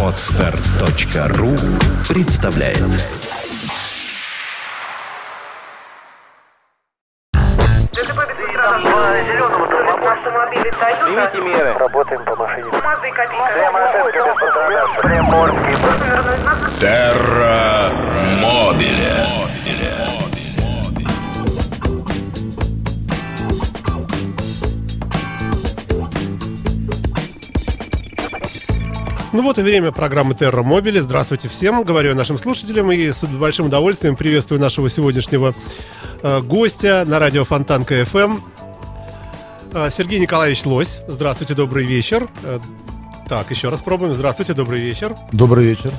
Отстар.ру представляет Примите меры. Работаем по машине. Терра вот и время программы Терра Мобиле. Здравствуйте всем, говорю нашим слушателям и с большим удовольствием приветствую нашего сегодняшнего э, гостя на радио Фонтанка ФМ. Э, Сергей Николаевич Лось. Здравствуйте, добрый вечер. Э, так, еще раз пробуем. Здравствуйте, добрый вечер. Добрый вечер.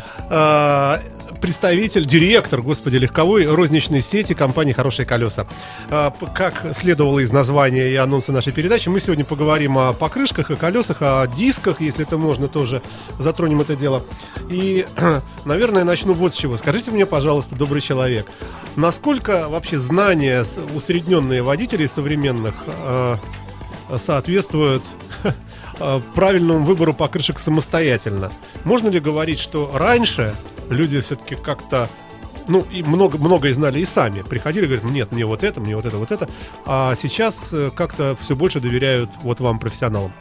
Представитель, директор, господи, легковой розничной сети компании «Хорошие колеса». П- Как следовало из названия и анонса нашей передачи, мы сегодня поговорим о покрышках, о колесах, о дисках, если это можно, тоже затронем это дело. И, наверное, начну вот с чего. Скажите мне, пожалуйста, добрый человек, насколько вообще знания усредненные водителей современных э, соответствуют э, правильному выбору покрышек самостоятельно. Можно ли говорить, что раньше люди все-таки как-то ну, и много, многое знали и сами. Приходили говорят, нет, мне вот это, мне вот это, вот это. А сейчас э, как-то все больше доверяют вот вам, профессионалам.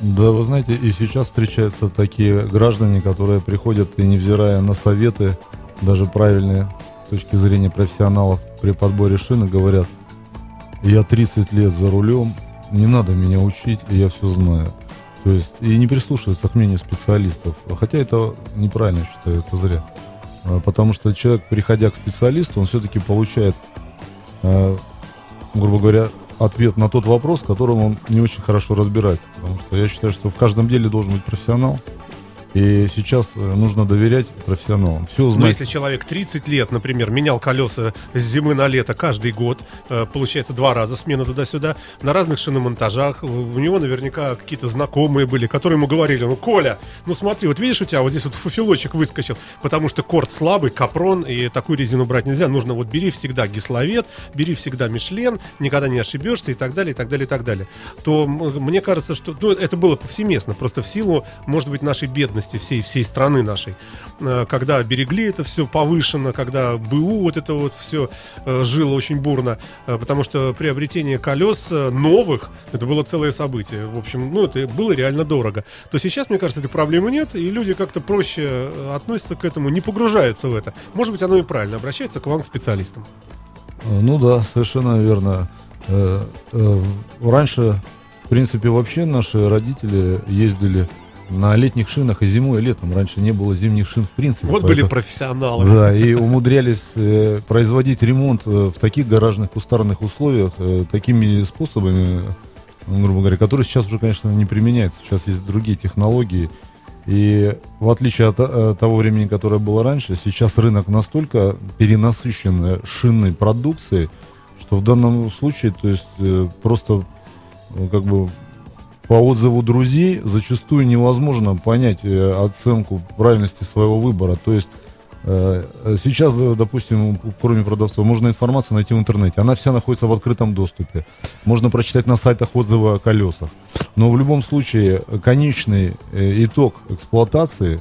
Да, вы знаете, и сейчас встречаются такие граждане, которые приходят и невзирая на советы, даже правильные с точки зрения профессионалов при подборе шины, говорят, я 30 лет за рулем, не надо меня учить, я все знаю. То есть, и не прислушиваются к мнению специалистов. Хотя это неправильно, считаю, это зря. А, Потому что человек, приходя к специалисту, он все-таки получает э, грубо говоря, ответ на тот вопрос, в он не очень хорошо разбирается. Потому что я считаю, что в каждом деле должен быть профессионал. И сейчас э, нужно доверять профессионалам. Все Но знать. если человек 30 лет, например, менял колеса с зимы на лето каждый год, э, получается два раза смена туда-сюда, на разных шиномонтажах, у него наверняка какие-то знакомые были, которые ему говорили, ну, Коля, ну смотри, вот видишь, у тебя вот здесь вот фуфелочек выскочил, потому что корт слабый, капрон, и такую резину брать нельзя, нужно вот бери всегда гисловет, бери всегда Мишлен, никогда не ошибешься и так далее, и так далее, и так далее. То мне кажется, что ну, это было повсеместно, просто в силу, может быть, нашей бедности всей, всей страны нашей, Э, когда берегли это все повышенно, когда БУ вот это вот все жило очень бурно, э, потому что приобретение колес э, новых, это было целое событие. В общем, ну, это было реально дорого. То сейчас, мне кажется, этой проблемы нет, и люди как-то проще э, относятся к этому, не погружаются в это. Может быть, оно и правильно, обращаются к вам, к специалистам. Э, Ну да, совершенно верно. Э, э, Раньше, в принципе, вообще наши родители ездили на летних шинах и зимой, и летом. Раньше не было зимних шин в принципе. Вот были поэтому- профессионалы. Да, и умудрялись э, производить ремонт э, в таких гаражных кустарных условиях э, такими способами, грубо говоря, которые сейчас уже, конечно, не применяются. Сейчас есть другие технологии. И в отличие от э, того времени, которое было раньше, сейчас рынок настолько перенасыщен э, шинной продукцией, что в данном случае, то есть э, просто как бы по отзыву друзей зачастую невозможно понять э, оценку правильности своего выбора. То есть э, сейчас, допустим, кроме продавцов, можно информацию найти в интернете. Она вся находится в открытом доступе. Можно прочитать на сайтах отзывы о колесах. Но в любом случае конечный э, итог эксплуатации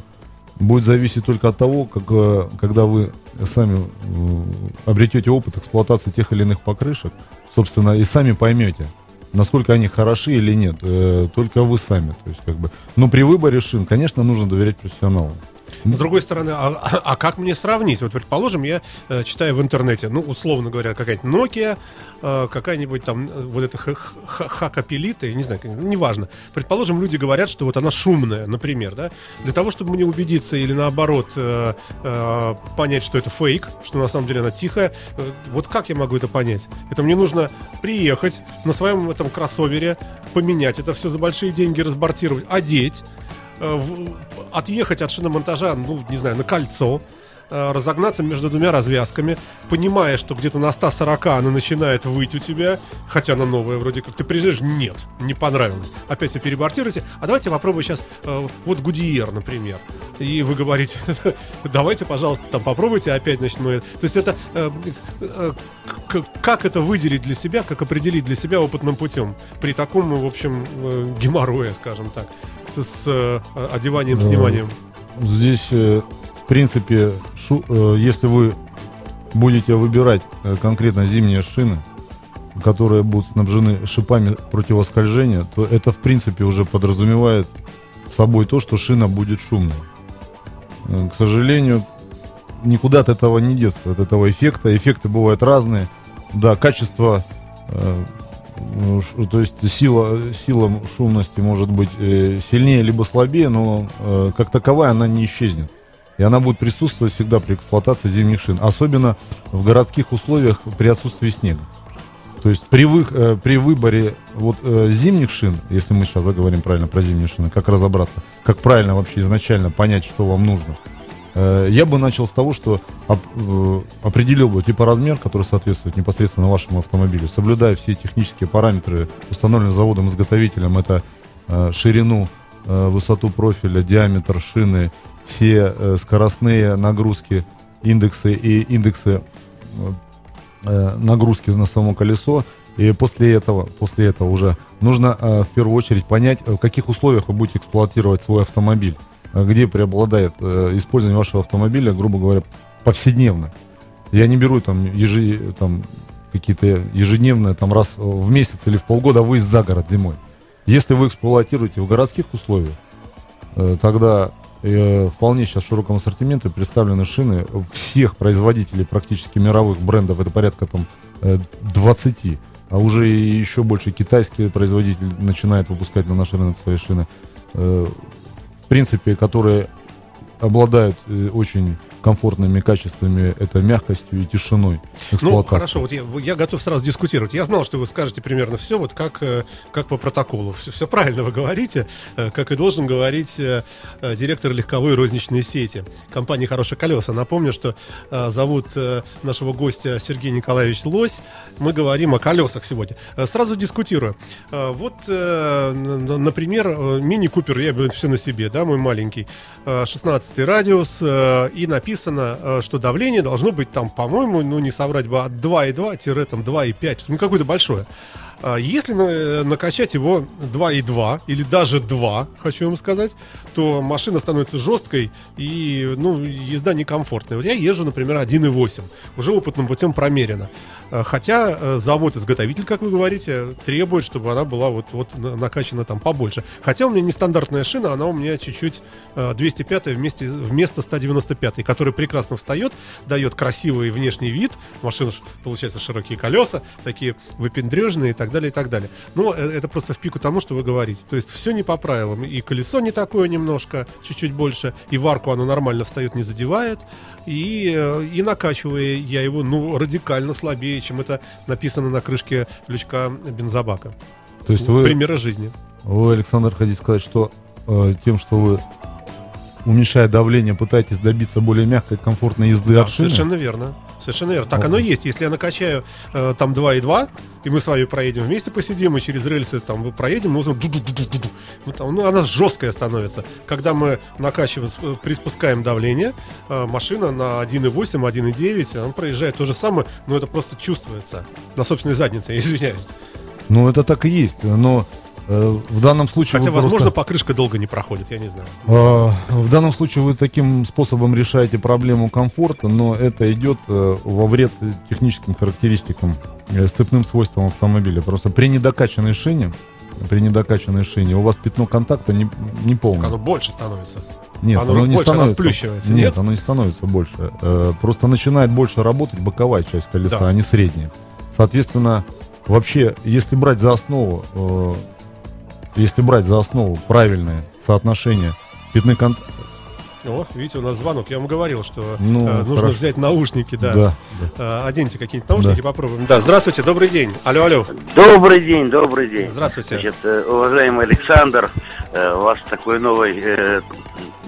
будет зависеть только от того, как, когда вы сами обретете опыт эксплуатации тех или иных покрышек, собственно, и сами поймете, насколько они хороши или нет. Э, Только вы сами. То есть, как бы. Но при выборе шин, конечно, нужно доверять профессионалам. С другой стороны, а, а- как мне сравнить? Вот, предположим, я э, читаю в интернете, ну, условно говоря, какая-нибудь Nokia, э, какая-нибудь там, э, вот эта хакапелита, не знаю, как- неважно. Предположим, люди говорят, что вот она шумная, например, да? Для того, чтобы мне убедиться или наоборот э, э, понять, что это фейк, что на самом деле она тихая, э, вот как я могу это понять? Это мне нужно приехать на своем этом кроссовере, поменять это все за большие деньги, разбортировать, одеть, отъехать от шиномонтажа, ну, не знаю, на кольцо, э, разогнаться между двумя развязками, понимая, что где-то на 140 она начинает выть у тебя, хотя она новая вроде как. Ты приезжаешь, нет, не понравилось. Опять все перебортируете. А давайте попробуем сейчас э, вот Гудиер, например. И вы говорите, давайте, пожалуйста, там попробуйте опять, значит, мы... То есть это... Э, э, как это выделить для себя, как определить для себя опытным путем при таком, в общем, э, геморрое, скажем так, с, с э, одеванием, сниманием. Здесь, э, принципе, шу- э, если вы будете выбирать э, конкретно зимние шины, которые будут снабжены шипами противоскольжения, то это, в принципе, уже подразумевает собой то, что шина будет шумной. Э, К сожалению, никуда от этого не деться, от этого эффекта. Эффекты бывают разные. Да, качество, э, ш- то есть сила, сила шумности может быть э, сильнее либо слабее, но э, как таковая она не исчезнет. И она будет присутствовать всегда при эксплуатации зимних шин. Особенно в городских условиях при отсутствии снега. То есть при, вы- э, при выборе вот, э, зимних шин, если мы сейчас заговорим правильно про зимние шины, как разобраться, как правильно вообще изначально понять, что вам нужно, э, я бы начал с того, что оп- определил бы типоразмер, который соответствует непосредственно вашему автомобилю, соблюдая все технические параметры, установленные заводом-изготовителем, это ширину, высоту профиля, диаметр шины, все э, скоростные нагрузки, индексы и индексы э, нагрузки на само колесо. И после этого, после этого уже нужно э, в первую очередь понять, э, в каких условиях вы будете эксплуатировать свой автомобиль, э, где преобладает э, использование вашего автомобиля, грубо говоря, повседневно. Я не беру там, ежи, там какие-то ежедневные, там раз в месяц или в полгода выезд за город зимой. Если вы эксплуатируете в городских условиях, э, тогда э, вполне сейчас в широком ассортименте представлены шины всех производителей практически мировых брендов, это порядка там э, 20, а уже еще больше китайский производитель начинает выпускать на наш рынок свои шины, э, в принципе, которые обладают э, очень комфортными качествами, это мягкостью и тишиной Ну, хорошо, вот я, я готов сразу дискутировать. Я знал, что вы скажете примерно все, вот как, э, как по протоколу. Все, все правильно вы говорите, э, как и должен говорить э, директор легковой розничной сети компании «Хорошие колеса». Напомню, что зовут нашего гостя Сергей Николаевич Лось. Мы говорим о колесах сегодня. Сразу дискутирую. Вот, например, мини-купер, я беру все на себе, да, мой маленький, э, 16 радиус, и написано, э, что давление должно быть там, по-моему, ну не соврать бы, от 2,2-2,5, ну какое-то большое. А Если на- накачать его 2,2 или даже 2, хочу вам сказать, то машина становится жесткой и ну, езда некомфортная. Вот я езжу, например, 1,8. Уже опытным путем промерено. А, Хотя э, завод-изготовитель, как вы говорите, требует, чтобы она была вот, вот на- накачана там побольше. Хотя у меня нестандартная шина, она у меня чуть-чуть э, 205 вместе, вместо 195, которая прекрасно встает, дает красивый внешний вид. Машина, получается, широкие колеса, такие выпендрежные и так далее, и так далее. Но э, это просто в пику тому, что вы говорите. То есть все не по правилам. И колесо не такое немножко, чуть-чуть больше, и в арку оно нормально встает, не задевает. И, э, и накачивая я его, ну, радикально слабее, чем это написано на крышке лючка бензобака. То есть вы, Примеры жизни. Вы, Александр, хотите сказать, что э, тем, что вы, уменьшая давление, пытаетесь добиться более мягкой, комфортной езды Да, от шины? совершенно верно. Совершенно верно. Так оно и есть. Если я накачаю э, там 2,2, и мы с вами проедем вместе, посидим, и через рельсы там проедем, мы узнаем, ну, ну, она жесткая становится. Когда мы накачиваем, э, приспускаем давление, э, машина на 1,8, 1,9, она проезжает то же самое, но это просто чувствуется. На собственной заднице, извиняюсь. Ну, это так и есть. Но в данном случае... Хотя, возможно, просто- покрышка долго не проходит, я не знаю. Э, В данном случае вы таким способом решаете проблему комфорта, но это идет э, во вред техническим характеристикам, э, сцепным свойствам автомобиля. Просто при недокачанной шине, при недокачанной шине у вас пятно контакта не, не полное. Оно больше становится. Нет, Оно оно, не больше становится. расплющивается, нет, нет? оно не становится больше. Э, просто начинает больше работать боковая часть колеса, Да. а не средняя. Соответственно, вообще, если брать за основу, э, если брать за основу правильное соотношение пятны контакта, О, видите, у нас звонок. Я вам говорил, что Ну, э, нужно хорошо. взять наушники, да. да, да. Э, оденьте какие-нибудь наушники, попробуем. Да, здравствуйте, добрый день. Алло, алло. Добрый день, добрый день. Здравствуйте. Значит, э, уважаемый Александр, э, у вас такой новый, э,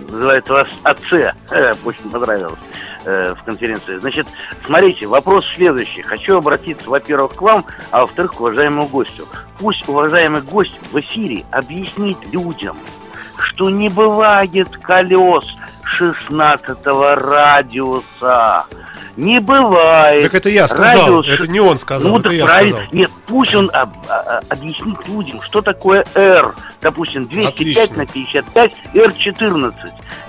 называют вас АЦ, э, очень понравилось. Э, в конференции. Значит, смотрите, вопрос следующий. Хочу обратиться, во-первых, к вам, а во-вторых, к уважаемому гостю. Пусть уважаемый гость в эфире объяснит людям, что не бывает колес 16 радиуса. Не бывает. Так это я сказал, Радиус это не он сказал, ну, это я правильно. сказал. Нет, пусть он об- а- а- объяснит людям, что такое R. Допустим, 205 Отлично. на 55, R14.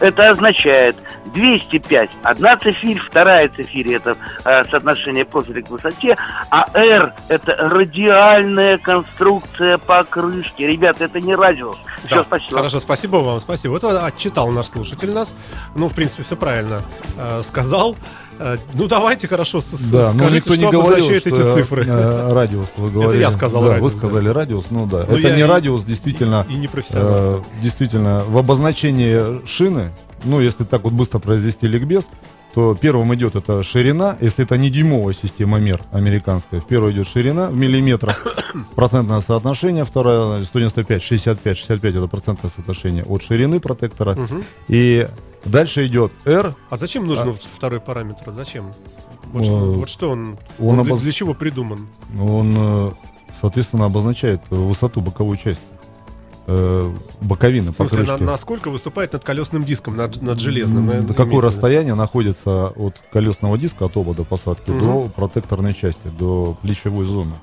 Это означает 205 одна цифирь, вторая цифирь это э, соотношение профиля к высоте, а R это радиальная конструкция покрышки. Ребята, это не радиус. Все, Да, спасибо. Хорошо, спасибо вам, спасибо. Это отчитал наш слушатель нас. Ну, в принципе, все правильно э, сказал. Э, ну, давайте хорошо с- Да, но скажите, никто что не говорил, обозначают что эти цифры. э, радиус вы говорили. я сказал Да, радиус, Вы сказали радиус, ну да. Ну, это не и- радиус, действительно. И не профессионал. э, действительно, в обозначении шины, ну, если так вот быстро произвести ликбез, то первым идет это ширина, если это не дюймовая система мер американская, в первую идет ширина в миллиметрах, процентное соотношение, вторая 195, 65, 65 это процентное соотношение от ширины протектора, Мгм. и дальше идет R, А зачем нужен второй параметр? Зачем? Вот, Э, что- вот что он, он он для, обоз- для чего придуман? Он, э, соответственно, обозначает высоту боковой части. Э, Боковины В смысле, на- насколько выступает над колесным диском, над, над железным? М, наверное, До какое расстояние находится от колесного диска, от обода посадки, Мгм. до протекторной части, до плечевой зоны.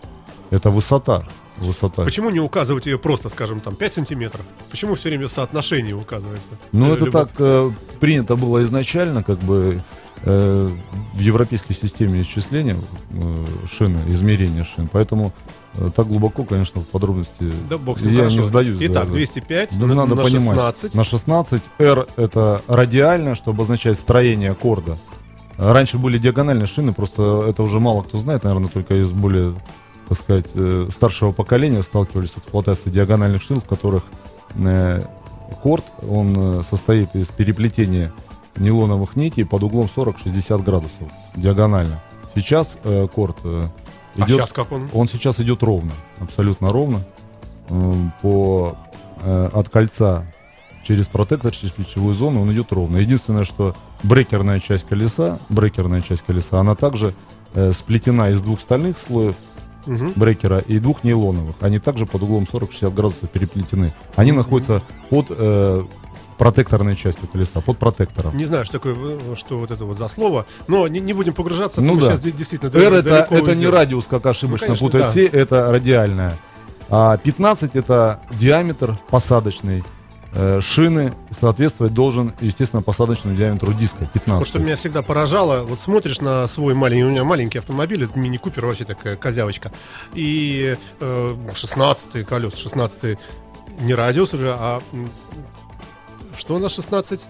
Это высота. Высота. Почему не указывать ее просто, скажем, там 5 сантиметров? Почему все время соотношение указывается? Ну, Э, это любо- так э, принято было изначально, как бы э, в европейской системе исчисления э, шины, измерения шин. Поэтому э, так глубоко, конечно, в подробности Да бог я хорошо. не вдаюсь. Итак, да. 205 Да на, надо на понимать. 16. На 16 R это радиально, что обозначает строение аккорда. Раньше были диагональные шины, просто это уже мало кто знает, наверное, только из более, так сказать, э, старшего поколения сталкивались с эксплуатацией диагональных шин, в которых э, корд, он э, состоит из переплетения нейлоновых нитей под углом 40-60 градусов диагонально. Сейчас э, корд э, а идет сейчас как он? он сейчас идет ровно, абсолютно ровно. М, По, э, от кольца через протектор, через плечевую зону он идет ровно. Единственное, что брекерная часть колеса, брекерная часть колеса, она также э, сплетена из двух стальных слоев Мгм. брекера и двух нейлоновых. Они также под углом 40-60 градусов переплетены. Они находятся под э, протекторной частью колеса, под протектором. Не знаю, что такое, э, что вот это вот за слово, но не, не будем погружаться, Ну потому да. сейчас де- действительно R это, это не радиус, как ошибочно Ну, конечно, путают да. все, это радиальная. А 15 это диаметр посадочный э, шины, соответствовать должен, естественно, посадочному диаметру диска 15. Вот что меня всегда поражало, вот смотришь на свой маленький, у меня маленький автомобиль, это мини-купер, вообще такая козявочка, и э, 16 колес, 16 не радиус уже, а что у нас 16?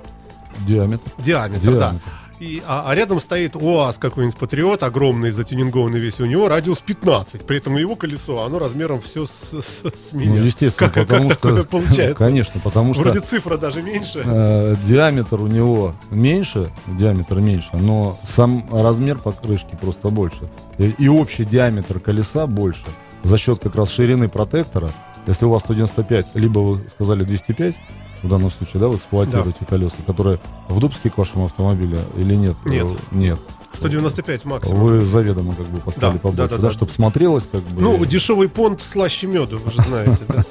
Диаметр. Диаметр, Диаметр. да. И, а, а рядом стоит УАЗ какой-нибудь Патриот, огромный, затюнингованный весь, у него радиус 15, при этом его колесо, оно размером все с, с- с меня. Ну, естественно, как, потому как что... получается? Конечно, потому что Вроде цифра даже меньше. э, диаметр у него меньше, диаметр меньше, но сам размер покрышки просто больше. И, и общий диаметр колеса больше. За счет как раз ширины протектора, если у вас 195, либо вы сказали 205, в данном случае, да, вы эксплуатируете колеса, которые в Дубске к вашему автомобилю или нет? Нет. Нет. 195 максимум. Вы заведомо как бы поставили Да, побольше, да, да, да, да. чтобы смотрелось как бы. Ну, дешевый понт слаще меду, вы же знаете, да?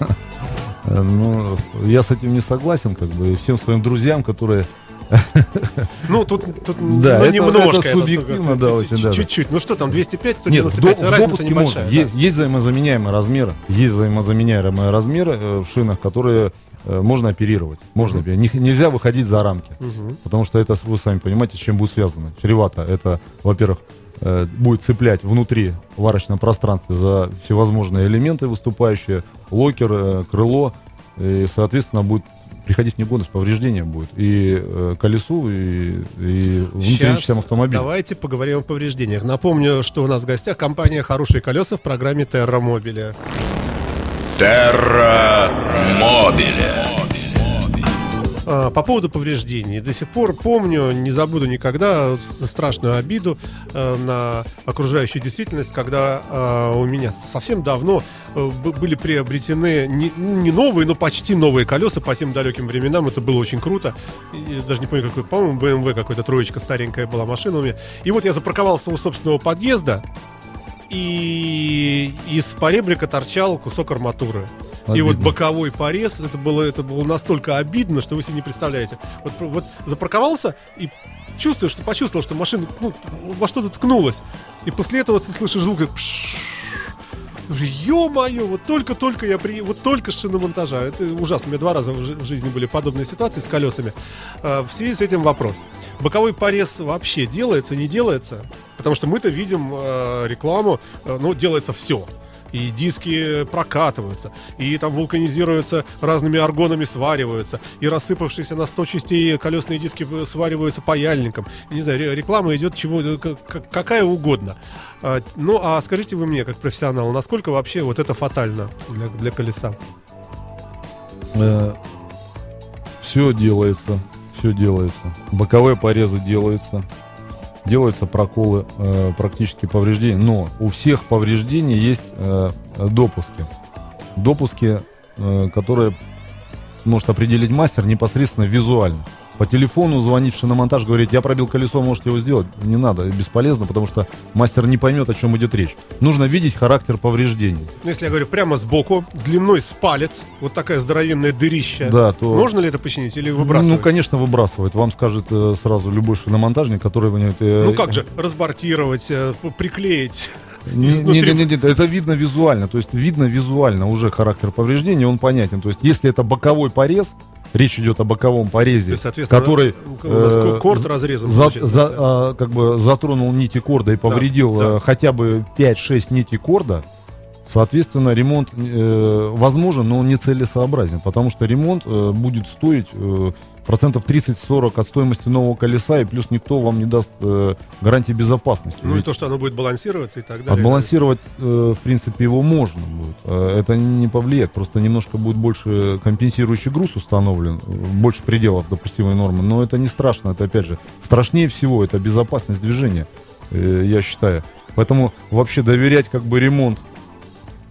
Э, Ну, я с этим не согласен, как бы, и всем своим друзьям, которые Ну, тут, тут Да, ну, это- немножко. это субъективно, только, да, очень даже. Чуть-чуть. Ну что там, 205, Нет, в, 195, доп- в разница небольшая. можно. да. Есть, есть взаимозаменяемые размеры. Есть взаимозаменяемые размеры в шинах, которые можно оперировать. Можно оперировать. Не- нельзя выходить за рамки. Мгм. Потому что это, вы сами понимаете, с чем будет связано. Чревато. Это, во-первых, э, будет цеплять внутриарочного пространства за всевозможные элементы выступающие, локер, э, крыло, и, соответственно, будет приходить в негодность, повреждение будет и э, колесу, и, и внутренним частям автомобиля. давайте поговорим о повреждениях. Напомню, что у нас в гостях компания «Хорошие колеса» в программе Мобиле. Терра Мобиле. А, По поводу повреждений. До сих пор помню, не забуду никогда страшную обиду э, на окружающую действительность, когда э, у меня совсем давно э, были приобретены не, новые, но почти новые колеса по тем далеким временам. Это было очень круто. И даже не помню, какой, по-моему, BMW какой-то троечка старенькая была машина у меня. И вот я запарковался у собственного подъезда, и из поребрика торчал кусок арматуры. И вот Обидно. боковой порез, это было, это было настолько обидно, что вы себе не представляете. Вот, вот запарковался и чувствую, что почувствовал, что машина ну, во что-то ткнулась. И после этого ты слышишь звук, как пшшш. Ё-моё, вот только-только я при... Вот только с шиномонтажа. Это ужасно. У меня два раза в, жи- в жизни были подобные ситуации с колесами. А, в связи с этим вопрос. Боковой порез вообще делается, не делается? Потому что мы-то видим э, рекламу, э, ну, делается все. И диски прокатываются, и там вулканизируются, разными аргонами свариваются, и рассыпавшиеся на 100 частей колесные диски э, свариваются паяльником. Не знаю, ре- реклама идет чего, э, какая угодно. А, Ну, а скажите вы мне, как профессионал, насколько вообще вот это фатально для, для колеса? все делается, все делается. Боковые порезы делаются, делаются проколы, э, практически повреждения. Но у всех повреждений есть э, допуски. Допуски, э, которые может определить мастер непосредственно визуально. По телефону звонить в шиномонтаж, говорить, я пробил колесо, можете его сделать. Не надо, бесполезно, потому что мастер не поймет, о чем идет речь. Нужно видеть характер повреждений. Ну, если я говорю прямо сбоку, длиной с палец, вот такая здоровенная дырища, Да, то- можно ли это починить или выбрасывать? Ну, конечно, выбрасывает. Вам скажет э, сразу любой шиномонтажник, который вы э, Ну как же, разбортировать, э, приклеить. Не, изнутри. не, не, не, это видно визуально. То есть видно визуально уже характер повреждения, он понятен. То есть если это боковой порез, речь идет о боковом порезе, есть, соответственно, который э, корд разрезан. за- за- да. а, как бы затронул нити корда и повредил да. э, хотя бы 5-6 нитей корда, соответственно, ремонт э, возможен, но он не целесообразен, потому что ремонт э, будет стоить э, процентов 30-40 от стоимости нового колеса, и плюс никто вам не даст э, гарантии безопасности. Ну и Ведь то, что оно будет балансироваться и так далее. Отбалансировать, э, в принципе, его можно будет. Э, Это не повлияет, просто немножко будет больше компенсирующий груз установлен, больше пределов допустимой нормы, но это не страшно, это опять же, страшнее всего это безопасность движения, э, я считаю. Поэтому вообще доверять как бы ремонт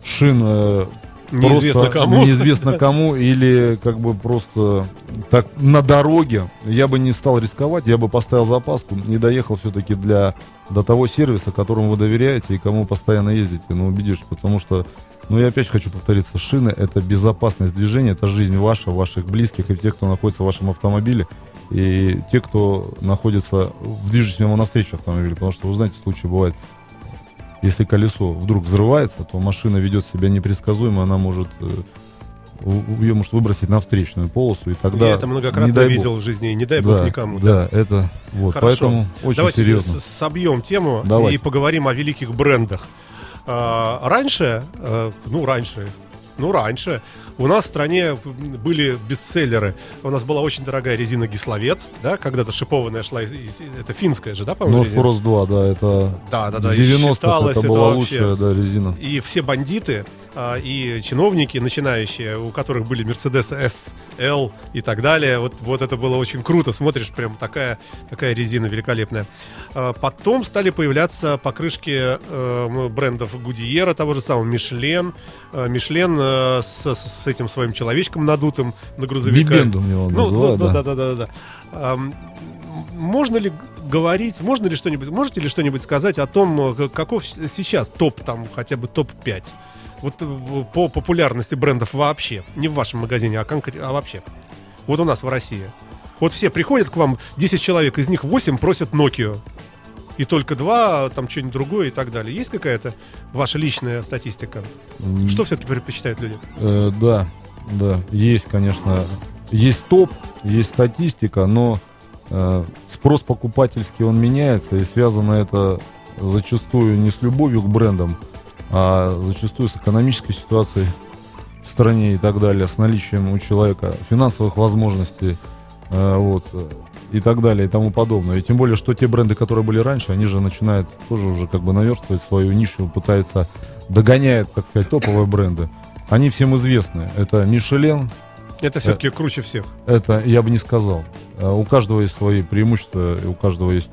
шин э, Неизвестно просто кому. неизвестно кому или как бы просто так на дороге. Я бы не стал рисковать, я бы поставил запаску. И доехал все-таки для до того сервиса, которому вы доверяете и кому постоянно ездите, ну убедишь, потому что ну я опять хочу повториться, шины это безопасность движения, это жизнь ваша, ваших близких и тех, кто находится в вашем автомобиле и те, кто находится в движущем ему навстречу автомобиле, потому что вы знаете, случаи бывают если колесо вдруг взрывается, то машина ведет себя непредсказуемо, она может ее может выбросить на встречную полосу, и тогда Я это многократно не дай бог. видел в жизни, и не дай бог да, никому. Да, это вот, Хорошо. поэтому очень Давайте серьезно. с- собьем тему Давайте. и поговорим о великих брендах. А, раньше, э, ну раньше, ну раньше, у нас в стране были бестселлеры. У нас была очень дорогая резина Гисловет, да, когда-то шипованная шла, из- из- это финская же, да, по-моему, North резина? Force 2, да, это Да, да, да, в и 90-х считалось это это была вообще- лучшая да, резина. И все бандиты а, и чиновники начинающие, у которых были Mercedes S, L и так далее, вот, вот это было очень круто. Смотришь, прям такая, такая резина великолепная. А, потом стали появляться покрышки э, брендов Гудиера, того же самого Мишлен. А, Мишлен э, с, с этим своим человечком надутым на грузовиках. Бибендум его Ну, называют, ну, да. да, да, да, да. да. Можно ли говорить, можно ли что-нибудь, можете ли что-нибудь сказать о том, э, каков сейчас топ, там, хотя бы топ-5? Вот э, по популярности брендов вообще. Не в вашем магазине, а, конкре- а вообще. Вот у нас в России. Вот все приходят к вам, 10 человек, из них 8 просят Nokia. И только два, там что-нибудь другое и так далее. Есть какая-то ваша личная статистика? Что все-таки предпочитают люди? Э, да, да, есть, конечно, есть топ, есть статистика, но э, спрос покупательский он меняется, и связано это зачастую не с любовью к брендам, а зачастую с экономической ситуацией в стране и так далее, с наличием у человека финансовых возможностей, э, вот, и так далее, и тому подобное. И тем более, что те бренды, которые были раньше, они же начинают тоже уже как бы наверстывать свою нишу, пытаются догоняют, так сказать, топовые бренды. Они всем известны. Это Мишелен, Это все-таки круче всех. Это я бы не сказал. Э, У каждого есть свои преимущества, и у каждого есть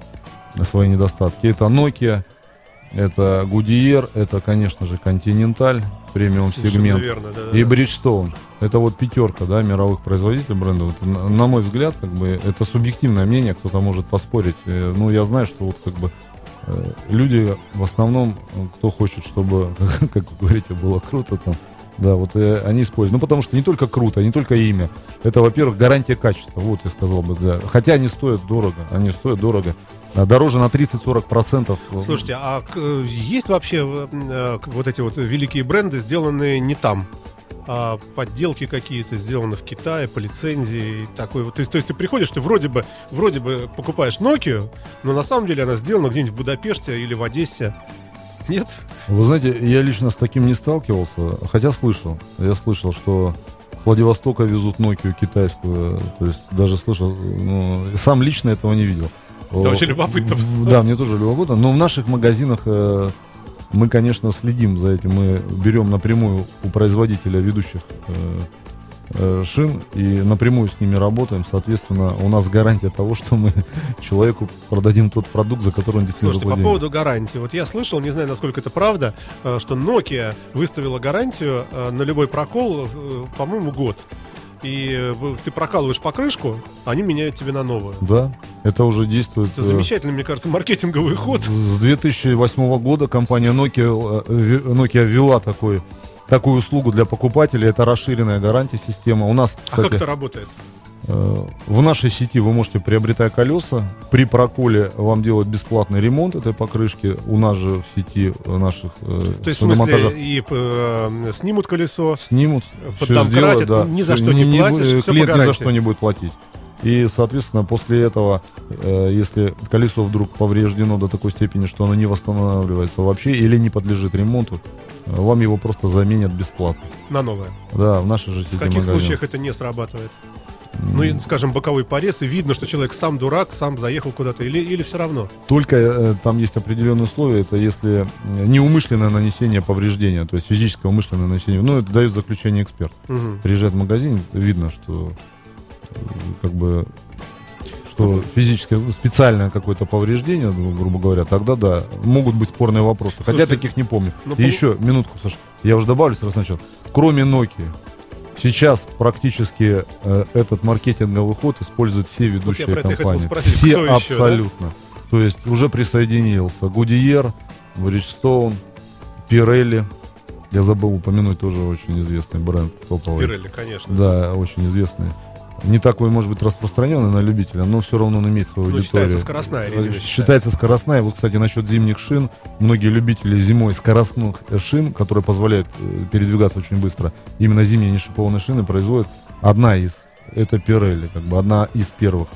свои недостатки. Это Nokia, это Goodyear, это, конечно же, Continental, премиум Совершенно сегмент. верно, да, да, И. Bridgestone. Это вот пятерка, да, мировых производителей брендов. Это, на, на мой взгляд, как бы, это субъективное мнение, кто-то может поспорить. Э, Ну, я знаю, что вот как бы э, люди в основном, э, кто хочет, чтобы, как вы говорите, было круто там, да, вот э, они используют. Ну, потому что не только круто, не только имя. Это, во-первых, гарантия качества. Вот, я сказал бы, да. Хотя они стоят дорого. Они стоят дорого. А Дороже на 30-40%. Слушайте, а э, есть вообще э, вот эти вот великие бренды, сделанные не там? А подделки какие-то сделаны в Китае по лицензии и такой вот. То есть, то есть ты приходишь, ты вроде бы, вроде бы покупаешь Nokia, но на самом деле она сделана где-нибудь в Будапеште или в Одессе. Нет? Вы знаете, я лично с таким не сталкивался, хотя слышал. Я слышал, что с Владивостока везут Nokia китайскую. То есть даже слышал, ну, сам лично этого не видел. Да, очень любопытно. Да, мне тоже любопытно. Но в наших магазинах э, мы, конечно, следим за этим. Мы берем напрямую у производителя ведущих э, э, шин и напрямую с ними работаем. Соответственно, у нас гарантия того, что мы человеку продадим тот продукт, за который он действительно Слушайте, по заплатил. поводу гарантии. Вот я слышал, не знаю, насколько это правда, что Nokia выставила гарантию на любой прокол, по-моему, год. И ты прокалываешь покрышку, они меняют тебе на новую. Да, это уже действует. Это э, замечательный, мне кажется, маркетинговый ход. С 2008 года компания Nokia, э, Nokia ввела такой, такую услугу для покупателей. Это расширенная гарантия система. У нас, А как кстати, это работает? э, в нашей сети вы можете, приобретая колеса, при проколе вам делают бесплатный ремонт этой покрышки. У нас же в сети наших То есть, в смысле, и э, снимут колесо, снимут, всё домкрат, сделают, ни за что не бу- платишь, клиент ни за что не будет платить. И, соответственно, после этого, э, если колесо вдруг повреждено до такой степени, что оно не восстанавливается вообще или не подлежит ремонту, э, вам его просто заменят бесплатно. на новое. Да, в нашей же сети В каких магазинов. случаях это не срабатывает? Ну, и, скажем, боковой порез, и видно, что человек сам дурак, сам заехал куда-то, или, или все равно? Только э, там есть определенные условия, это если э, неумышленное нанесение повреждения, то есть физическое умышленное нанесение. Ну, это дает заключение эксперт. Мгм. приезжает в магазин, видно, что как бы что физическое специальное какое-то повреждение, ну, грубо говоря, тогда да, могут быть спорные вопросы. Хотя Слушайте, таких не помню. ну, И еще минутку, Саша, я уже добавлю сразу сначала. Кроме Nokia, сейчас практически э, этот маркетинговый ход используют все ведущие это и хотел компании. спросить, все еще, да? абсолютно. То есть уже присоединился Goodyear, Bridgestone, Pirelli. Я забыл упомянуть тоже очень известный бренд топовый. Пирелли, конечно. Да, очень известный. Не такой, может быть, распространенный на любителя, но все равно он имеет свою Ну, аудиторию. считается скоростная резина, считается. Считается скоростная. Вот, кстати, насчет зимних шин. Многие любители зимой скоростных э, шин, которые позволяют э, передвигаться очень быстро, именно зимние нешипованные шины производят одна из. Это Pirelli, как бы одна из первых.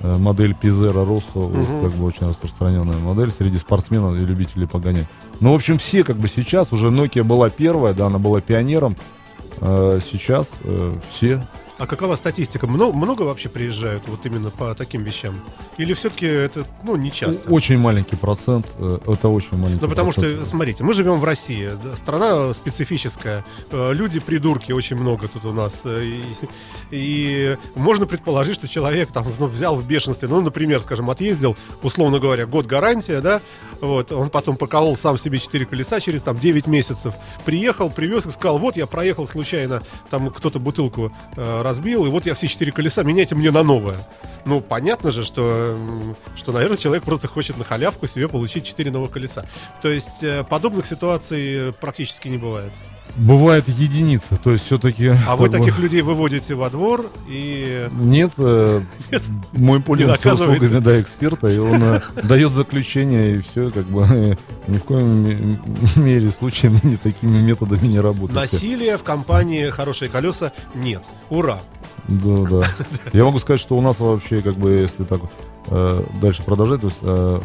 Э, Модель Rosso, вот, Мгм. как бы очень распространенная модель среди спортсменов и любителей погонять. Ну, в общем, все как бы сейчас, уже Nokia была первая, да, она была пионером. Э, Сейчас э, все А какова статистика? Много, много вообще приезжают вот именно по таким вещам? Или все-таки это, ну, не часто? Очень маленький процент. э, Это очень маленький Ну, потому процент. что, смотрите, мы живем в России, да, страна специфическая, э, люди придурки очень много тут у нас, э, и, и можно предположить, что человек там ну, взял в бешенстве, ну, например, скажем, отъездил, условно говоря, год гарантия, да, вот, он потом проколол сам себе 4 колеса через там 9 месяцев, приехал, привез и сказал, вот я проехал случайно, там кто-то бутылку э, разбил, и вот я все 4 колеса, меняйте мне на новое. Ну, понятно же, что, что, наверное, человек просто хочет на халявку себе получить 4 новых колеса. То есть э, подобных ситуаций практически не бывает. Бывает единицы, то есть все-таки... А вы таких людей выводите во двор и... Нет, э, мой пользуется услугами да, эксперта, и он э, дает заключение, и все, как бы э, ни в коем ме- мере случае не такими методами не работаем. Насилия в компании «Хорошие колеса» нет. Ура! Да, да. Я могу сказать, что у нас вообще, как бы, если так э, дальше продолжать, то есть, э,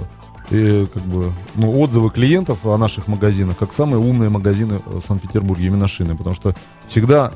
и, как бы, ну, отзывы клиентов о наших магазинах, как самые умные магазины в Санкт-Петербурге, именно шины, потому что всегда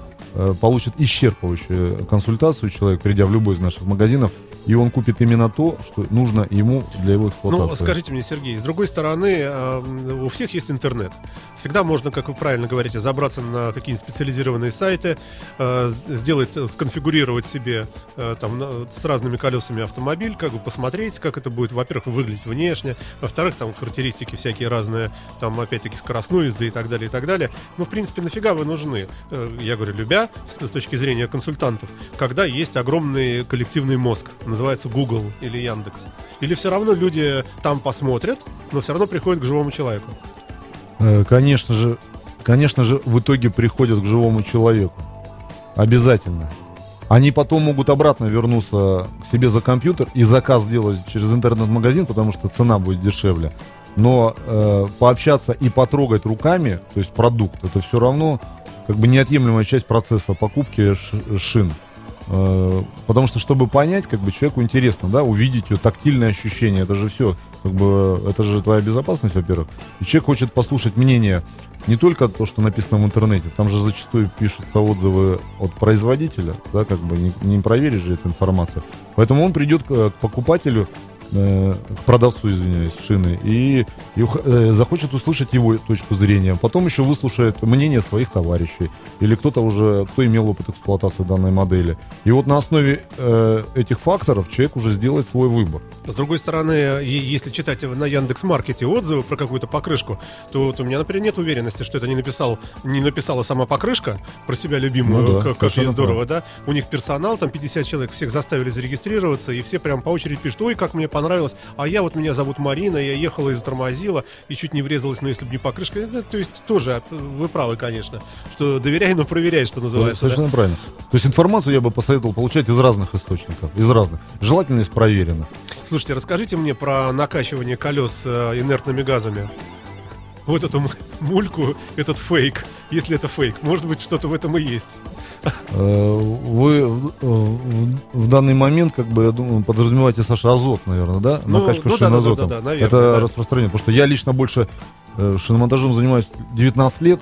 получит исчерпывающую консультацию человек, придя в любой из наших магазинов, и он купит именно то, что нужно ему для его эксплуатации. Ну, скажите мне, Сергей, с другой стороны, э, у всех есть интернет. Всегда можно, как вы правильно говорите, забраться на какие-нибудь специализированные сайты, э, сделать, сконфигурировать себе э, там с разными колесами автомобиль, как бы посмотреть, как это будет, во-первых, выглядеть внешне, во-вторых, там характеристики всякие разные, там опять-таки скоростной езды и так далее, и так далее. Ну, в принципе, нафига вы нужны? Я говорю, любя, с точки зрения консультантов, когда есть огромный коллективный мозг, называется Google или Яндекс? Или все равно люди там посмотрят, но все равно приходят к живому человеку? Э, конечно же, конечно же, в итоге приходят к живому человеку. Обязательно. Они потом могут обратно вернуться к себе за компьютер и заказ сделать через интернет-магазин, потому что цена будет дешевле. Но э, пообщаться и потрогать руками, то есть продукт, это все равно как бы неотъемлемая часть процесса покупки шин. Э, потому что, чтобы понять, как бы человеку интересно, да, увидеть ее тактильное ощущение, это же все, как бы, это же твоя безопасность, во-первых. И человек хочет послушать мнение не только то, что написано в интернете, там же зачастую пишутся отзывы от производителя, да, как бы не, не проверишь же эту информацию. Поэтому он придет к, к покупателю Э, к продавцу, извиняюсь, шины, и, и э, захочет услышать его точку зрения. Потом еще выслушает мнение своих товарищей или кто-то уже, кто имел опыт эксплуатации данной модели. И вот на основе э, этих факторов человек уже сделает свой выбор. С другой стороны, если читать на Яндекс Маркете отзывы про какую-то покрышку, то вот у меня, например, нет уверенности, что это не написал, не написала сама покрышка про себя любимую, ну, да, как, как ей здорово, прав. да. У них персонал, там 50 человек, всех заставили зарегистрироваться, и все прям по очереди пишут, ой, как мне понравилось, а я вот меня зовут Марина, я ехала и затормозила, и чуть не врезалась, но если бы не покрышка, ну, то есть тоже вы правы, конечно, что доверяй, но проверяй, что называется. Совершенно да? правильно. То есть информацию я бы посоветовал получать из разных источников, из разных. Желательно из проверенных. Слушайте, расскажите мне про накачивание колес э, инертными газами. Вот эту мульку, этот фейк, если это фейк. Может быть, что-то в этом и есть. Э, вы в, в данный момент, как бы, я думаю, подразумеваете, Саша, азот, наверное, да? Ну, Накачка ну, да. Да, да, да, наверное, это да. распространение. Потому что я лично больше э, шиномонтажом занимаюсь 19 лет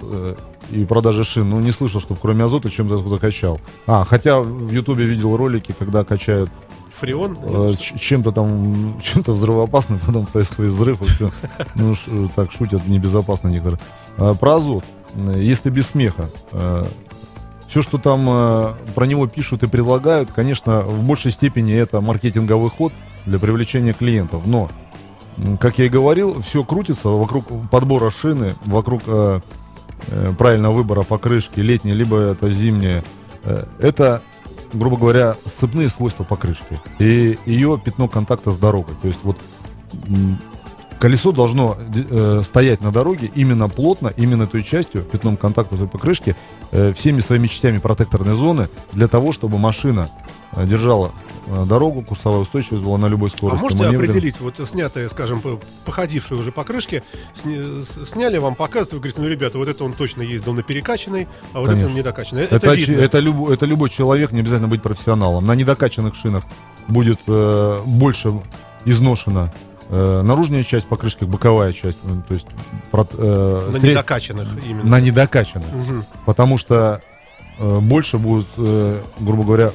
и продажи шин, но не слышал, чтобы кроме азота чем-то закачал. А, хотя в Ютубе видел ролики, когда качают Фреон? Э, чем-то там, чем-то взрывоопасным, потом происходит взрыв. Ну, так шутят, небезопасно некоторые. А, про азот. Если без смеха. Э, Все, что там э, про него пишут и предлагают, конечно, в большей степени это маркетинговый ход для привлечения клиентов. Но, как я и говорил, все крутится вокруг подбора шины, вокруг правильного выбора покрышки, летней, либо это зимняя. Это грубо говоря, сцепные свойства покрышки. И ее пятно контакта с дорогой. То есть вот колесо должно э, стоять на дороге именно плотно, именно той частью, пятном контакта той покрышки, э, всеми своими частями протекторной зоны, для того, чтобы машина э, держала дорогу, курсовая устойчивость была на любой скорости. А можете маневрен... определить, вот снятые, скажем, походившие уже покрышки, сня... сняли вам, показывают, вы говорите, ну, ребята, вот это он точно ездил на перекачанной, а вот Конечно. это он недокачанный. Это, это, видно. это, люб... это любой человек, не обязательно быть профессионалом. На недокачанных шинах будет э, больше изношена э, наружная часть покрышки, боковая часть, ну, то есть про, э, на сред... недокачанных именно. На недокачанных, угу. потому что э, больше будет, э, грубо говоря,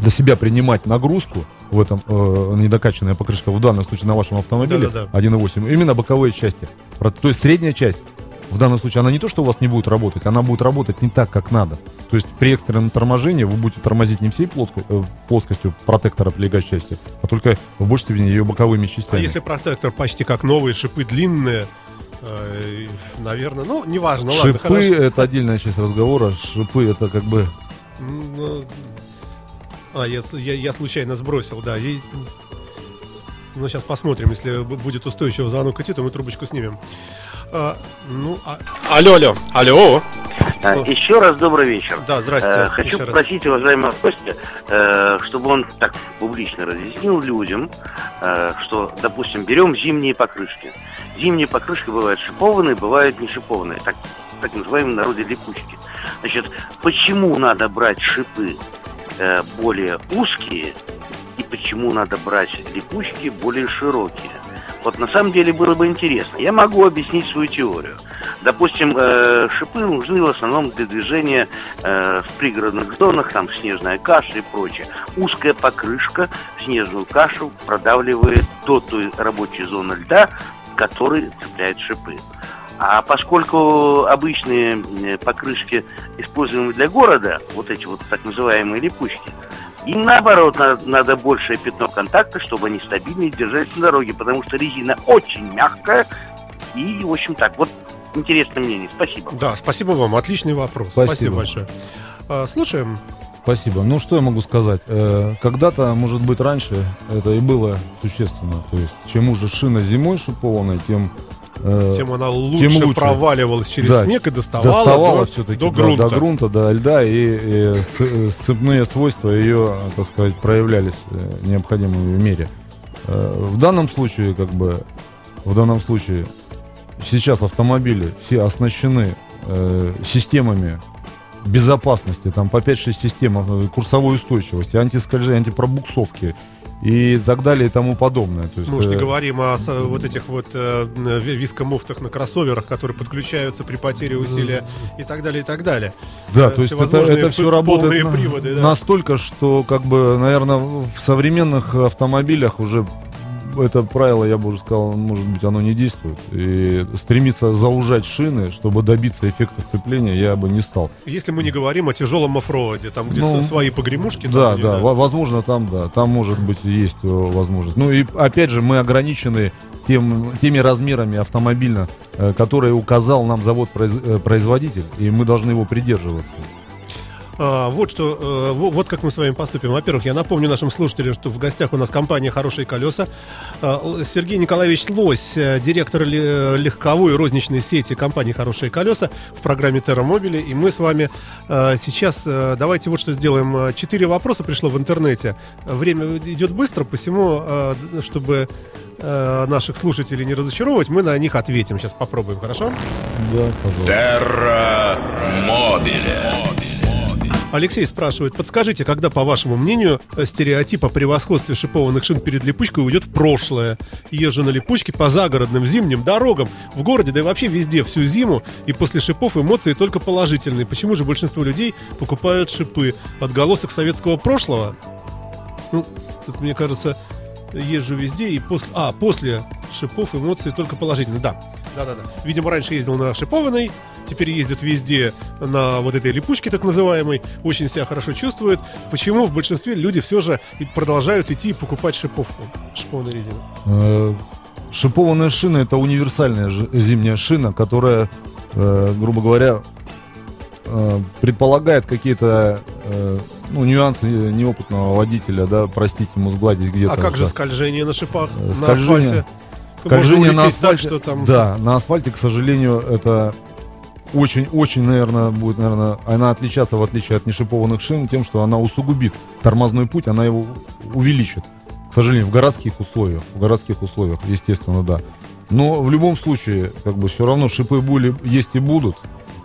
для себя принимать нагрузку в этом э, недокачанная покрышка, в данном случае на вашем автомобиле да, да, да. 1.8, именно боковые части. То есть средняя часть, в данном случае, она не то, что у вас не будет работать, она будет работать не так, как надо. То есть при экстренном торможении вы будете тормозить не всей плоско, э, плоскостью протектора прилегающей части, а только в большей степени ее боковыми частями. А если протектор почти как новый, шипы длинные, э, наверное, ну, неважно, шипы ладно, хорошо. это отдельная часть разговора, шипы это как бы... Ну, а, я, я, я случайно сбросил, да. И... Ну, сейчас посмотрим, если будет устойчивый звонок идти, то мы трубочку снимем. А, ну, а... Алло, алло, алло. А, еще раз добрый вечер. Да, здрасте. Э, хочу попросить раз. уважаемого гостя, э, чтобы он так публично разъяснил людям, э, что, допустим, берем зимние покрышки. Зимние покрышки бывают шипованные, бывают не шипованные, так, так называемые в народе липучки. Значит, почему надо брать шипы Э, более узкие и почему надо брать липучки более широкие. Вот на самом деле было бы интересно. Я могу объяснить свою теорию. Допустим, э, шипы нужны в основном для движения э, в пригородных зонах, там снежная каша и прочее. Узкая покрышка снежную кашу продавливает до той рабочей зоны льда, который цепляет шипы. А поскольку обычные э, покрышки используемые для города, вот эти вот так называемые липучки, им наоборот надо, надо большее пятно контакта, чтобы они стабильнее держались на дороге, потому что резина очень мягкая. И, в общем так, вот интересное мнение. Спасибо. Да, спасибо вам. Отличный вопрос. Спасибо. Спасибо, большое. А, слушаем. Спасибо. Ну, что я могу сказать? Э, Когда-то, может быть, раньше это и было существенно. То есть, чем уже шина зимой шипованная, тем... э, Тем она лучше, лучше. проваливалась через Да, снег и доставала, доставала до, все-таки до да, грунта. до грунта, до льда, и, и сцепные свойства ее, так сказать, проявлялись э, в необходимой мере. Э, В данном случае, как бы, в данном случае, сейчас автомобили все оснащены э, системами безопасности, там по 5-6 систем э, курсовой устойчивости, антискольжения, антипробуксовки и так далее и тому подобное. То есть, Мы уж не э, говорим о со- вот этих вот э, ви- вискомуфтах на кроссоверах, которые подключаются при потере усилия и так далее, и так далее. Да, Э, то есть это, всевозможные это все работает полные на- приводы, да. настолько, что, как бы, наверное, в современных автомобилях уже это правило, я бы уже сказал, может быть, оно не действует. И стремиться заужать шины, чтобы добиться эффекта сцепления, я бы не стал. Если мы не говорим о тяжелом оффроуде, там, где Ну, свои погремушки. там Да, них, да, во- возможно, там, да, там может быть есть э, возможность. Ну и опять же, мы ограничены тем, теми размерами автомобильно, э, которые указал нам завод-производитель, и мы должны его придерживаться. А, вот что, э, во- вот как мы с вами поступим. Во-первых, я напомню нашим слушателям, что в гостях у нас компания «Хорошие колеса». А, Сергей Николаевич Лось, э, директор ле- легковой розничной сети компании «Хорошие колеса» в программе «Терра Мобили». И мы с вами э, сейчас, давайте вот что сделаем. Четыре вопроса пришло в интернете. Время идет быстро, посему, чтобы наших слушателей не разочаровывать, мы на них ответим. Сейчас попробуем, хорошо? Да, пожалуйста. Терра Мобиле. Алексей спрашивает, подскажите, когда, по вашему мнению, стереотип о превосходстве шипованных шин перед липучкой уйдет в прошлое? Езжу на липучке по загородным зимним дорогам, в городе, да и вообще везде всю зиму, и после шипов эмоции только положительные. Почему же большинство людей покупают шипы? Отголосок советского прошлого? Ну, тут, мне кажется, езжу везде, и после... А, после шипов эмоции только положительные, да. Да-да-да. Видимо, раньше ездил на шипованной, теперь ездит везде на вот этой липучке так называемой, очень себя хорошо чувствует. Почему в большинстве люди все же продолжают идти и покупать шиповку, шипованную резину? Э, Шипованная шина это универсальная зимняя шина, которая, э, грубо говоря, э, предполагает какие-то ну, нюансы неопытного водителя, да, простить ему сгладить где-то. А как же скольжение на шипах, Э, на скольжение- асфальте? Скольжение на улететь так, асфальте, что там... да, на асфальте, к сожалению, это очень-очень, наверное, будет, наверное, она отличаться, в отличие от нешипованных шин, тем, что она усугубит тормозной путь, она его увеличит. К сожалению, в городских условиях, в городских условиях, естественно, да. Но в любом случае, как бы все равно шипы были, есть и будут.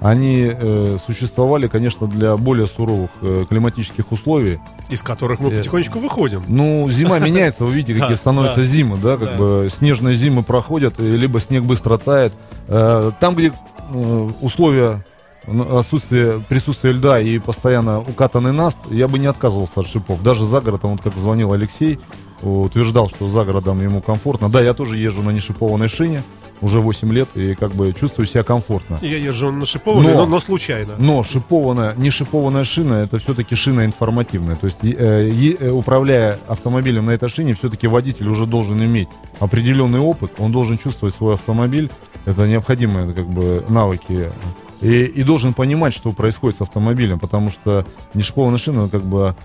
Они э, существовали, конечно, для более суровых э, климатических условий. Из которых мы Э, потихонечку выходим. Ну, зима меняется, вы видите, какие становятся зимы, да, как бы снежные зимы проходят, и либо снег быстро тает. Э, Там, где э, условия отсутствие присутствия льда и постоянно укатанный наст, я бы не отказывался от шипов. Даже за городом, вот как звонил Алексей, утверждал, что за городом ему комфортно. Да, я тоже езжу на нешипованной шине уже 8 лет и как бы чувствую себя комфортно. Я езжу на шипованной, Но- но, но случайно. Но шипованная, не шипованная шина, это все-таки шина информативная. То есть, э, э, управляя автомобилем на этой шине, все-таки водитель уже должен иметь определенный опыт, он должен чувствовать свой автомобиль, это необходимые как бы навыки. И, и должен понимать, что происходит с автомобилем, потому что не шипованная шина, как бы,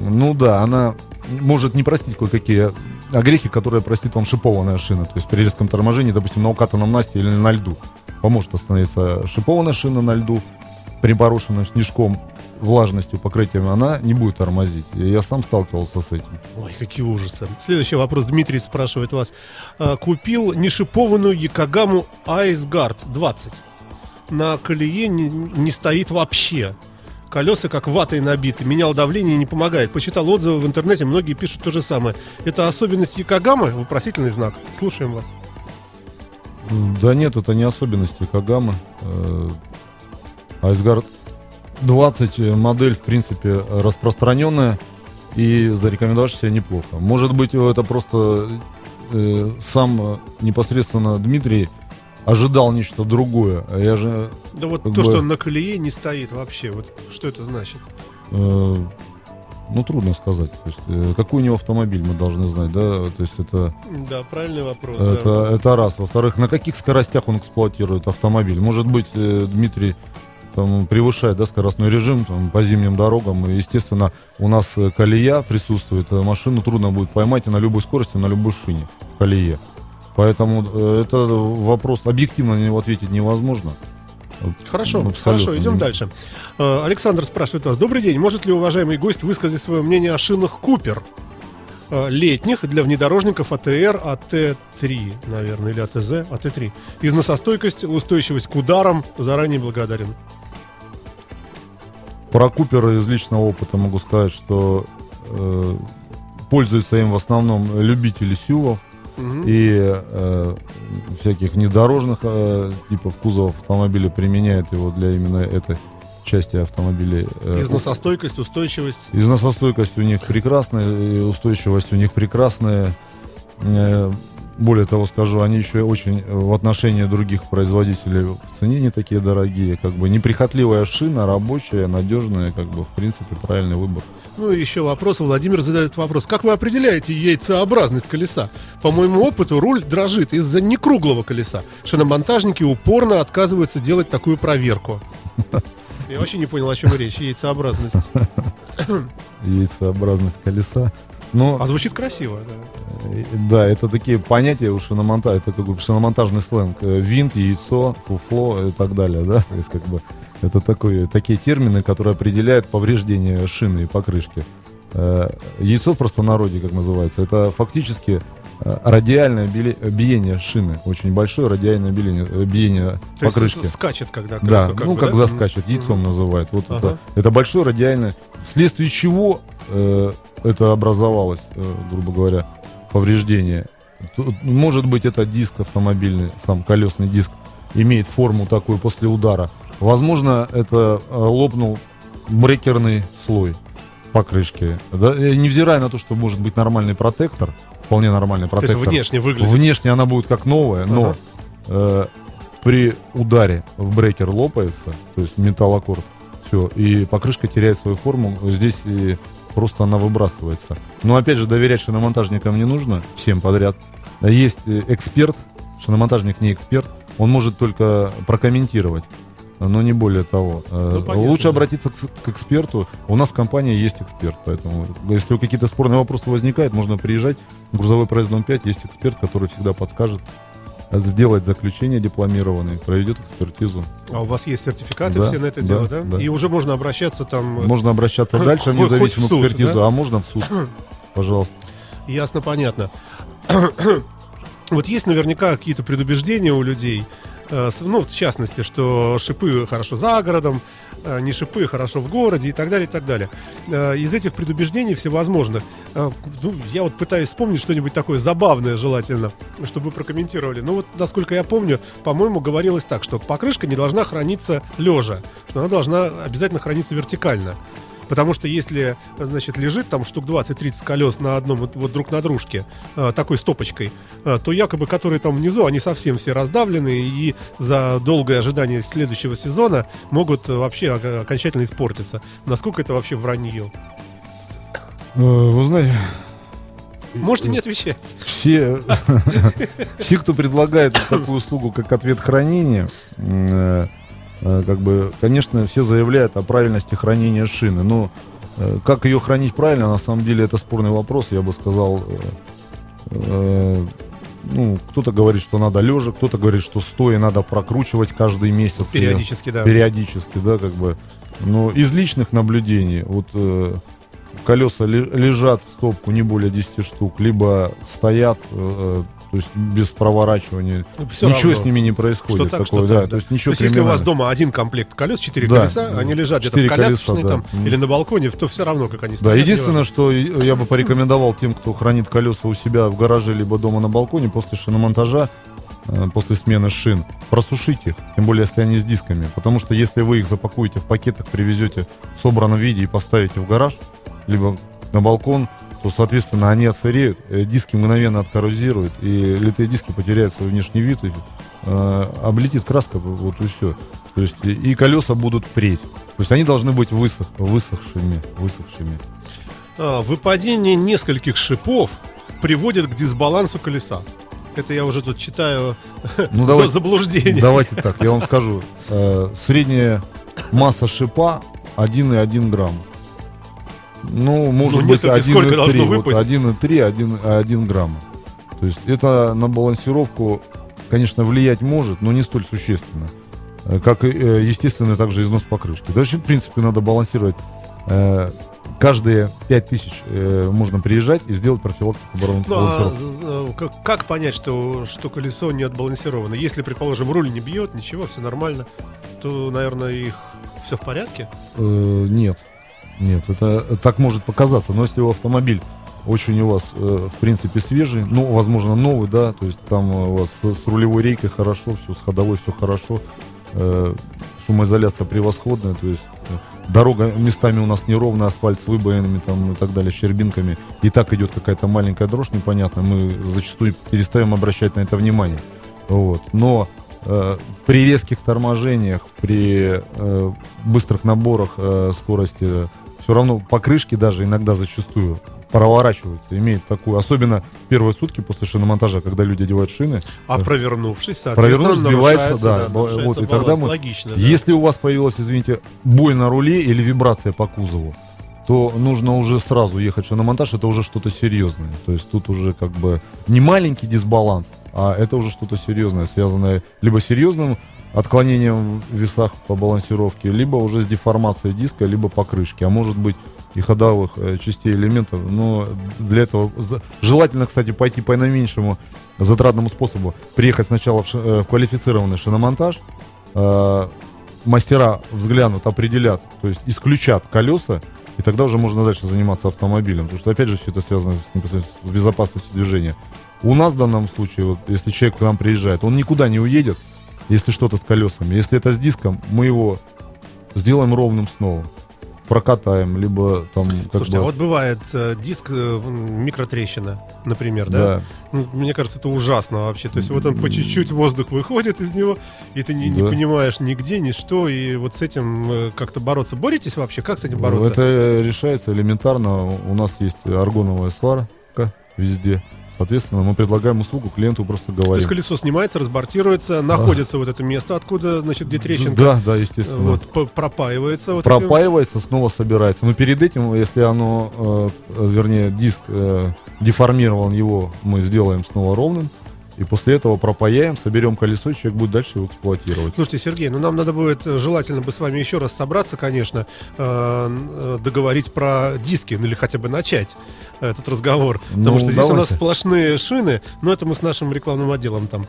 ну да, она может не простить кое-какие огрехи, которые простит вам шипованная шина. То есть при резком торможении, допустим, на укатанном насте или на льду. Поможет остановиться шипованная шина на льду, припорошенным снежком, влажностью, покрытием, она не будет тормозить. Я сам сталкивался с этим. Ой, какие ужасы. Следующий вопрос. Дмитрий спрашивает вас. А, Купил нешипованную Якогаму Guard 20. На колее не, не стоит вообще. Колеса как ватой набиты. Менял давление, не помогает. Почитал отзывы в интернете, многие пишут то же самое. Это особенность Якогамы? Вопросительный знак. Слушаем вас. Да нет, это не особенности Кагамы. Э, Айсгард 20 модель, в принципе, распространенная и зарекомендовавшая себя неплохо. Может быть, это просто э, сам э, непосредственно Дмитрий ожидал нечто другое. А я же... Да вот то, бы, что он на колее не стоит вообще, вот что это значит? Э, ну, трудно сказать. То есть, э, какой у него автомобиль, мы должны знать, да? То есть это... Да, правильный вопрос. Это, да. это раз. Во-вторых, на каких скоростях он эксплуатирует автомобиль? Может быть, э, Дмитрий там, превышает да, скоростной режим там, по зимним дорогам. И, естественно, у нас э, колея присутствует. Э, машину трудно будет поймать и на любой скорости, на любой шине в колее. Поэтому э, это вопрос, объективно на него ответить невозможно. Хорошо, Абсолютно. хорошо, идем дальше. Александр спрашивает нас. Добрый день, может ли уважаемый гость высказать свое мнение о шинах Купер? летних для внедорожников АТР, АТ-3, наверное, или АТЗ, АТ-3. Износостойкость, устойчивость к ударам. Заранее благодарен. Про Купера из личного опыта могу сказать, что э, пользуются им в основном любители сювов угу. и э, всяких внедорожных э, типов кузовов автомобиля применяют его для именно этой части автомобилей. Э, Износостойкость, устойчивость? Износостойкость у них прекрасная, и устойчивость у них прекрасная. Э, более того скажу, они еще очень в отношении других производителей в цене не такие дорогие. Как бы неприхотливая шина, рабочая, надежная, как бы в принципе правильный выбор. Ну и еще вопрос. Владимир задает вопрос. Как вы определяете яйцеобразность колеса? По моему опыту, руль дрожит из-за некруглого колеса. Шиномонтажники упорно отказываются делать такую проверку. Я вообще не понял, о чем речь. Яйцеобразность. Яйцеобразность колеса. Но, а звучит красиво, да. Э, да, это такие понятия у шиномонтажа, это как бы шиномонтажный сленг. Э, винт, яйцо, фуфло и так далее, да. То есть как бы это такой, такие термины, которые определяют повреждение шины и покрышки. Э, яйцо в простонародье, как называется, это фактически радиальное биение шины, очень большое радиальное биение, биение То покрышки. Есть скачет, когда Да, как ну, бы, когда да? скачет, яйцом mm называют. Вот ага. это, это большое радиальное, вследствие чего э, это образовалось, э, грубо говоря, повреждение. Может быть, это диск автомобильный, сам колесный диск, имеет форму такую после удара. Возможно, это э, лопнул брекерный слой в покрышке. Да? Невзирая на то, что может быть нормальный протектор, вполне нормальный протектор. То есть внешне выглядит. Внешне она будет как новая, но ага. э, при ударе в брекер лопается, то есть металлокорд, все, и покрышка теряет свою форму. Здесь и просто она выбрасывается. Но опять же, доверять шиномонтажникам не нужно всем подряд. Есть э, эксперт, шиномонтажник не эксперт, он может только прокомментировать но не более того. Э, ну, понятно, Лучше да. обратиться к, к эксперту. У нас в компании есть эксперт, поэтому если какие-то спорные вопросы возникают, можно приезжать. Грузовой проезд дом 5 есть эксперт, который всегда подскажет, сделать заключение дипломированное, проведет экспертизу. А у вас есть сертификаты да, все на это да, дело, да? да? И уже можно обращаться там... Можно обращаться х- дальше в независимую суд, экспертизу, да? а можно в суд. Пожалуйста. Ясно, понятно. вот есть наверняка какие-то предубеждения у людей, Э, ну, в частности, что шипы хорошо за городом, э, не шипы хорошо в городе и так далее, и так далее. Э, из этих предубеждений всевозможных, ну, я вот пытаюсь вспомнить что-нибудь такое забавное желательно, чтобы вы прокомментировали. Ну, вот, насколько я помню, по-моему, говорилось так, что покрышка не должна храниться лежа, что она должна обязательно храниться вертикально. Потому что если, значит, лежит там штук 20-30 колес на одном, вот, вот друг на дружке, э, такой стопочкой, э, то якобы, которые там внизу, они совсем все раздавлены и за долгое ожидание следующего сезона могут вообще окончательно испортиться. Насколько это вообще вранье? Э, вы знаете, Можете не отвечать. Все, все, кто предлагает такую услугу, как ответ хранения, Э, как бы, конечно, все заявляют о правильности хранения шины, но э, как ее хранить правильно, на самом деле это спорный вопрос, я бы сказал. Э, ну, кто-то говорит, что надо лежа, кто-то говорит, что стоя надо прокручивать каждый месяц. Периодически, да. Периодически, да, как бы. Но из личных наблюдений, вот э, колеса лежат в стопку не более 10 штук, либо стоят э, то есть без проворачивания. Ну, все ничего равно. с ними не происходит. Что так, такое, что да, так, То есть, ничего то есть если у вас дома один комплект колес, четыре да, колеса, да, они лежат где-то в колясочной колеса, там, да. или на балконе, то все равно, как они стоят. Да, единственное, что я бы порекомендовал тем, кто хранит колеса у себя в гараже, либо дома на балконе, после шиномонтажа э, после смены шин, просушить их, тем более если они с дисками. Потому что если вы их запакуете в пакетах, привезете в собранном виде и поставите в гараж, либо на балкон, то, соответственно, они отсыреют, э, диски мгновенно откоррозируют, и литые диски потеряют свой внешний вид, и, э, облетит краска, вот и все. То есть и, колеса будут преть. То есть они должны быть высох, высохшими, высохшими. А, выпадение нескольких шипов приводит к дисбалансу колеса. Это я уже тут читаю Ну, давайте- заблуждение. Давайте так, я вам скажу. Э, средняя масса шипа 1,1 грамм. Ну, может Ну, быть, несколько, сколько должно 1,3. Вот выпасть? 1,3, 1, 1 грамм. То есть это на балансировку, конечно, влиять может, но не столь существенно. Э, Как э, естественно, также износ покрышки. Дальше, в принципе, надо балансировать. э, Каждые 5000 э, можно приезжать и сделать профилактику Ну, а, балансировки. з- з- как, как понять, что, что колесо не отбалансировано? Если, предположим, руль не бьет, ничего, все нормально, то, наверное, их все в порядке. Э, Нет, нет, это так может показаться, но если у автомобиль очень у вас, э, в принципе, свежий, ну, возможно, новый, да, то есть там у вас с, рулевой рейкой хорошо, все, с ходовой все хорошо, э, шумоизоляция превосходная, то есть э, дорога местами у нас неровная, асфальт с выбоинами там и так далее, щербинками, и так идет какая-то маленькая дрожь непонятная, мы зачастую перестаем обращать на это внимание, вот, но э, при резких торможениях, при э, быстрых наборах э, скорости, все равно покрышки даже иногда зачастую проворачиваются, имеют такую, особенно в первые сутки после шиномонтажа, когда люди одевают шины. А провернувшись, соответственно, Провернув, сбивается, да, да, вот, и тогда баланс. мы- Логично, да. Если у вас появилась, извините, боль на руле или вибрация по кузову, то нужно уже сразу ехать в шиномонтаж, это уже что-то серьезное. То есть тут уже как бы не маленький дисбаланс, а это уже что-то серьезное, связанное либо с серьезным отклонением в весах по балансировке, либо уже с деформацией диска, либо покрышки, а может быть и ходовых э, частей элементов. Но для этого желательно, кстати, пойти по наименьшему затратному способу. Приехать сначала в, ши- э, в квалифицированный шиномонтаж, э, мастера взглянут, определят, то есть исключат колеса, и тогда уже можно дальше заниматься автомобилем. Потому что, опять же, все это связано с, с безопасностью движения. У нас в данном случае, вот, если человек к нам приезжает, он никуда не уедет, если что-то с колесами. Если это с диском, мы его сделаем ровным снова. Прокатаем, либо там... как Слушайте, бы- а вот бывает э, диск э, микротрещина, например, да? да. Ну, мне кажется, это ужасно вообще. То есть вот он по чуть-чуть воздух выходит из него, и ты не, не Да. понимаешь нигде, ни что, и вот с этим э, как-то бороться. Боретесь вообще? Как с этим бороться? Это решается элементарно. У нас есть аргоновая сварка везде. Соответственно, мы предлагаем услугу клиенту, просто То есть говорим. колесо снимается, разбортируется, находится вот это место, откуда, значит, где трещинка Да, да, естественно. вот, пропаивается. Вот этим. пропаивается, снова собирается. Но перед этим, если оно, э, вернее, диск э, деформирован, его мы сделаем снова ровным. И после этого пропаяем, соберем колесо, и человек будет дальше его эксплуатировать. Слушайте, Сергей, ну нам надо будет э, желательно бы с вами еще раз собраться, конечно, э, э, договорить про диски, ну или хотя бы начать этот разговор. Потому Ну, что здесь у нас давайте. сплошные шины, но это мы с нашим рекламным отделом там,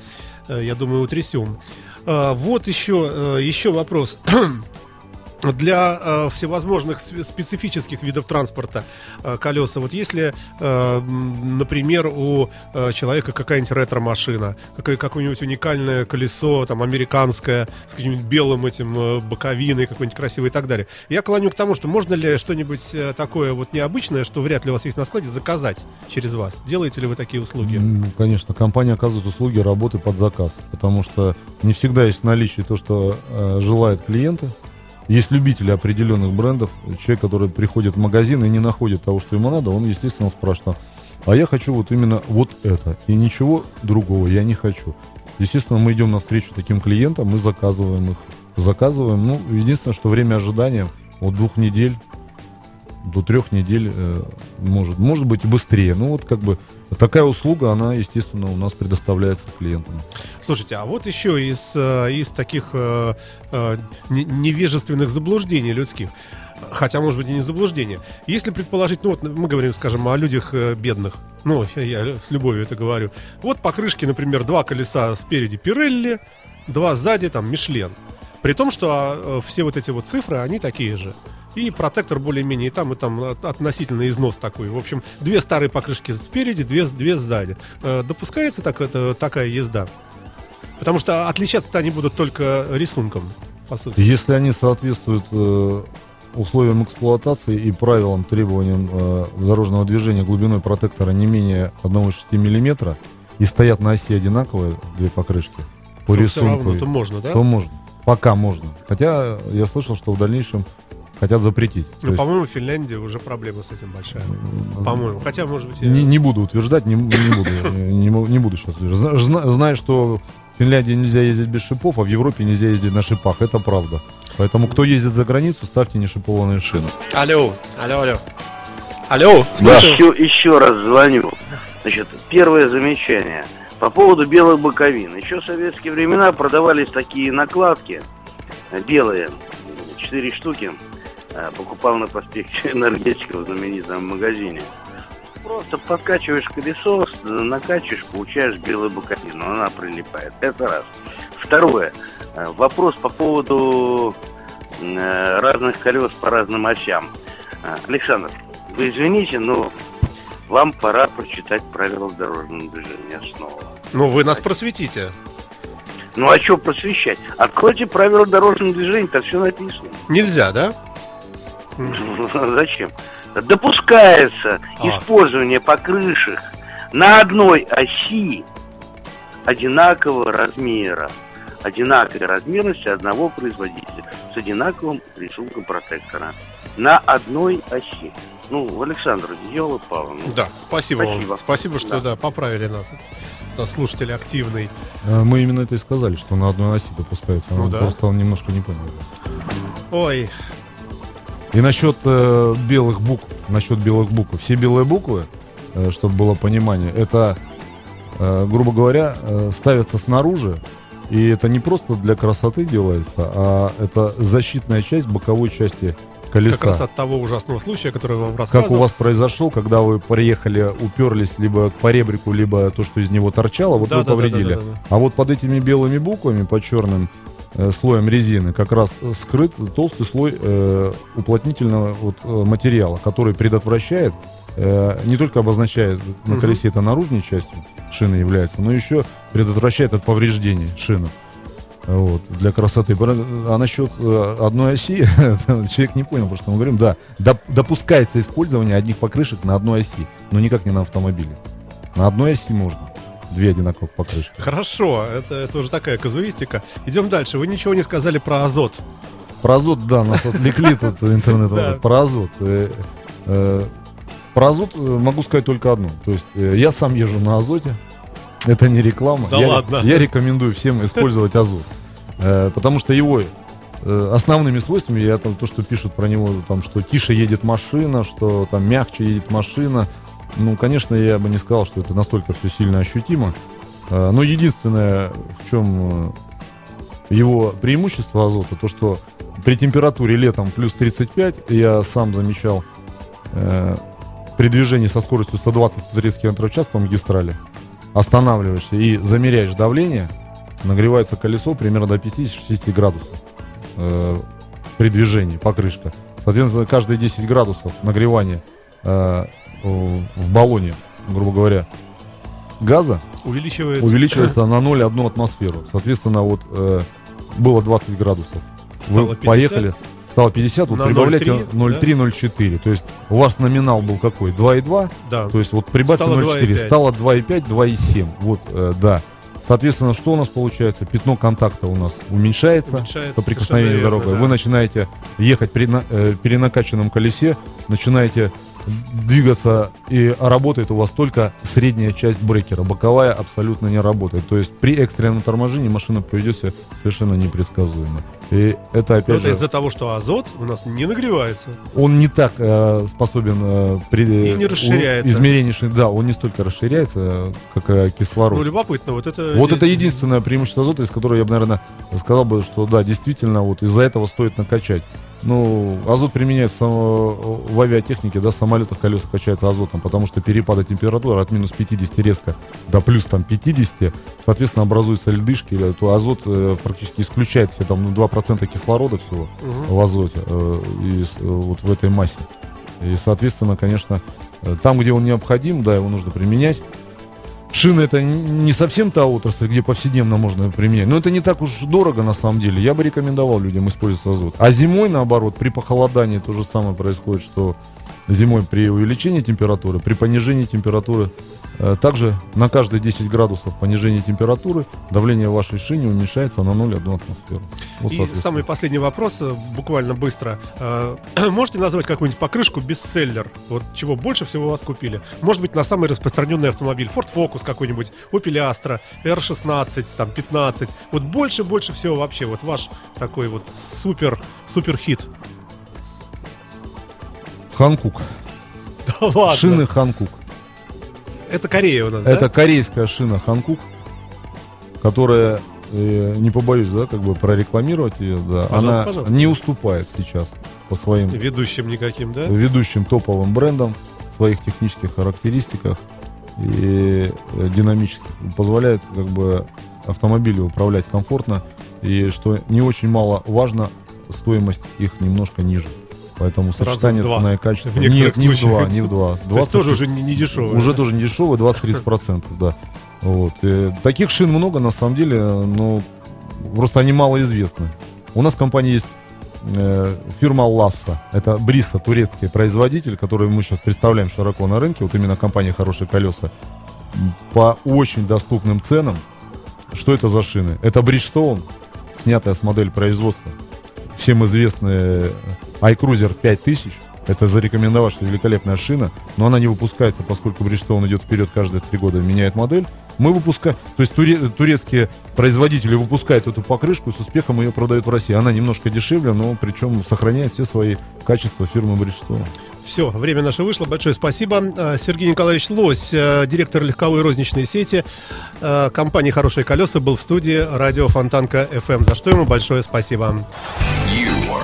я думаю, утрясем. А, Вот еще, еще вопрос. Для э, всевозможных сп- специфических видов транспорта э, колеса. Вот если, э, например, у э, человека какая-нибудь ретро-машина, какое- какое-нибудь уникальное колесо, там, американское, с каким-нибудь белым этим э, боковиной, какой-нибудь красивый и так далее. Я клоню к тому, что можно ли что-нибудь э, такое вот необычное, что вряд ли у вас есть на складе, заказать через вас? Делаете ли вы такие услуги? М, Конечно, компания оказывает услуги работы под заказ, потому что не всегда есть в наличии то, что э, желают клиенты. Есть любители определенных брендов, человек, который приходит в магазин и не находит того, что ему надо, он, естественно, спрашивает, а я хочу вот именно вот это, и ничего другого я не хочу. Естественно, мы идем навстречу таким клиентам, мы заказываем их, заказываем, ну, единственное, что время ожидания от двух недель до трех недель э, может, может быть и быстрее. Ну вот как бы такая услуга, она, естественно, у нас предоставляется клиентам. Слушайте, а вот еще из, э, из таких э, не- невежественных заблуждений людских, хотя, может быть, и не заблуждение. Если предположить, ну вот мы говорим, скажем, о людях бедных, ну, я, я с любовью это говорю. Вот покрышки, например, два колеса спереди Пирелли, два сзади, там, Мишлен. При том, что все вот эти вот цифры, они такие же. И протектор более-менее и там, и там от- относительно износ такой. В общем, две старые покрышки спереди, две, две сзади. Э, Допускается так, это, такая езда? Потому что отличаться-то они будут только рисунком, по сути. Если они соответствуют э, условиям эксплуатации и правилам, требованиям э, дорожного движения глубиной протектора не менее 1,6 мм и стоят на оси одинаковые, две покрышки, по То все рисунку, равно, то можно, да? то можно. Пока можно. Хотя я слышал, что в дальнейшем хотят запретить. Ну, есть, по-моему, в Финляндии уже проблема с этим большая. По-моему. Хотя, может быть, я... не, не буду утверждать, не, не буду, не, не буду сейчас утверждать. Зна- Знаю, что в Финляндии нельзя ездить без шипов, а в Европе нельзя ездить на шипах. Это правда. Поэтому, кто ездит за границу, ставьте нешипованные шины. Алло, алло, алло. Алло, слушаю. Еще, еще раз звоню. Значит, первое замечание. По поводу белых боковин. Еще в советские времена продавались такие накладки э, белые, четыре штуки. Э, Покупал на проспекте энергетика в знаменитом магазине. Просто подкачиваешь колесо, накачиваешь, получаешь белую боковину. Она прилипает. Это раз. Второе. Э, Вопрос по поводу э, разных колес по разным осям. Александр, вы извините, но вам пора прочитать правила дорожного движения снова. Ну, вы нас просветите. Ну а что просвещать? Откройте правила дорожного движения, там все написано. Нельзя, да? Зачем? Допускается А. использование покрышек на одной оси одинакового размера, одинаковой размерности одного производителя с одинаковым рисунком протектора на одной оси. Ну, Александр, Диола Павловна, ну, Да, спасибо, Спасибо. вам. Спасибо, что Да. да. поправили нас. Это слушатель активный. Э, Мы именно это и сказали, что на одной оси допускается. Ну да. Просто он немножко не понял. Ой, И насчет э, белых букв, насчет белых букв. Все белые буквы, э, чтобы было понимание, это, э, грубо говоря, э, ставятся снаружи. И это не просто для красоты делается, а это защитная часть боковой части колеса. как раз от того ужасного случая, который я вам Как рассказывал. у вас произошел, когда вы приехали, уперлись либо к поребрику, либо то, что из него торчало, вот Да, вы да, да, повредили. да, да, да. А вот под этими белыми буквами, под черным слоем резины, как раз э, скрыт толстый слой э, уплотнительного вот, э, материала, который предотвращает, э, не только обозначает на колесе это наружной частью шины является, но еще предотвращает от повреждений шины. Вот, для красоты. А насчет э, одной оси, человек не понял, про что мы говорим. Да, доп- допускается использование одних покрышек на одной оси, но никак не на автомобиле. На одной оси можно. Две одинаковых покрышки. Хорошо, это, это уже такая казуистика. Идем дальше. Вы ничего не сказали про азот. Про азот, да, нас отвлекли тут интернет. Про азот. Э, э, Про азот э, могу сказать только одно. То есть я сам езжу на азоте. Это не реклама. Да я, ладно? Я рекомендую всем использовать азот. Потому что его основными свойствами, я там то, что пишут про него, там, что тише едет машина, что там мягче едет машина. Ну, конечно, я бы не сказал, что это настолько все сильно ощутимо. Э, Но единственное, в чем э, его преимущество азота, то что при температуре летом плюс 35, я сам замечал, э, при движении со скоростью 120-130 км в час по магистрали, останавливаешься и замеряешь давление, нагревается колесо примерно до 50-60 градусов э, при движении, покрышка. Соответственно, каждые 10 градусов нагревания э, в в баллоне, грубо говоря, газа Увеличивает... увеличивается на 0,1 атмосферу. Соответственно, вот э, было 20 градусов. Стало Вы 50? поехали, стало 50, вот На прибавляйте 0,3, 0,3-0,4. То есть у вас номинал был какой? 2,2, Да. то есть вот прибавьте Стало 0,4, 2,5. стало 2,5, 2,7. Вот, э, да. Соответственно, что у нас получается? Пятно контакта у нас уменьшается, Уменьшается, соприкосновение с дорогой. верно, Вы да. начинаете ехать при на- э, перенакаченном колесе, начинаете двигаться, и работает у вас только средняя часть брекера, боковая абсолютно не работает. То есть при экстренном торможении машина поведет себя совершенно непредсказуемо. И это Ну, опять это же, из-за того, что азот у нас не нагревается. он не так э, способен э, при И не расширяется. измерении да, он не столько расширяется, э, как э, кислород. Ну, любопытно, вот это... Вот это единственное преимущество азота, из которого я бы, наверное, сказал бы, что да, действительно, вот из-за этого стоит накачать. Ну, азот применяется само- в авиатехнике, да, в самолетах колеса качаются азотом, потому что перепады температуры от минус 50 резко до плюс там 50, соответственно, образуются льдышки, э, то азот э, практически исключает все там ну, 2% кислорода всего Мгм. в азоте, э, из, э, вот в этой массе. И, соответственно, конечно, э, там, где он необходим, да, его нужно применять. Шины это не совсем та отрасль, где повседневно можно применять. Но это не так уж дорого на самом деле. Я бы рекомендовал людям использовать азот. А зимой, наоборот, при похолодании то же самое происходит, что зимой при увеличении температуры, при понижении температуры также на каждые 10 градусов понижения температуры давление вашей шины уменьшается на 0,1 атмосферу. Вот, И самый последний вопрос, э, буквально быстро. Э, можете назвать какую-нибудь покрышку бестселлер? Вот чего больше всего вас купили? Может быть, на самый распространенный автомобиль. Ford Focus какой-нибудь, Opel Astra, R16, там, 15. Вот больше-больше всего вообще. Вот ваш такой вот супер, супер хит. Ханкук. Да ладно. Шины Ханкук. Это Корея у нас, Это да? корейская шина Ханкук, которая, э, не побоюсь, да, как бы прорекламировать ее, да, пожалуйста, она пожалуйста. не уступает сейчас по своим... Ведущим никаким, да? Ведущим топовым брендам, своих технических характеристиках и э, динамических. Позволяет как бы автомобилю управлять комфортно и, что не очень мало важно, стоимость их немножко ниже. Поэтому сочетание цена и качество. В Нет, не в два, не в два. 20, То есть тоже уже не, не дешевое. Уже да? тоже не дешевое, 20-30%, да. Вот. И таких шин много, на самом деле, но просто они малоизвестны. У нас в компании есть э, фирма Ласса. Это Бриса, турецкий производитель, который мы сейчас представляем широко на рынке. Вот именно компания «Хорошие колеса». По очень доступным ценам. Что это за шины? Это Bridgestone, снятая с модели производства. Всем известные iCruiser 5000. Это зарекомендовать, что великолепная шина, но она не выпускается, поскольку Bridgestone идет вперед каждые три года, меняет модель. Мы выпускаем, то есть туре, турецкие производители выпускают эту покрышку и с успехом ее продают в России. Она немножко дешевле, но причем сохраняет все свои качества фирмы Bridgestone. Все, время наше вышло. Большое спасибо. А, Сергей Николаевич Лось, а, директор легковой розничной сети а, компании «Хорошие колеса», был в студии радио Фонтанка FM, за что ему большое спасибо.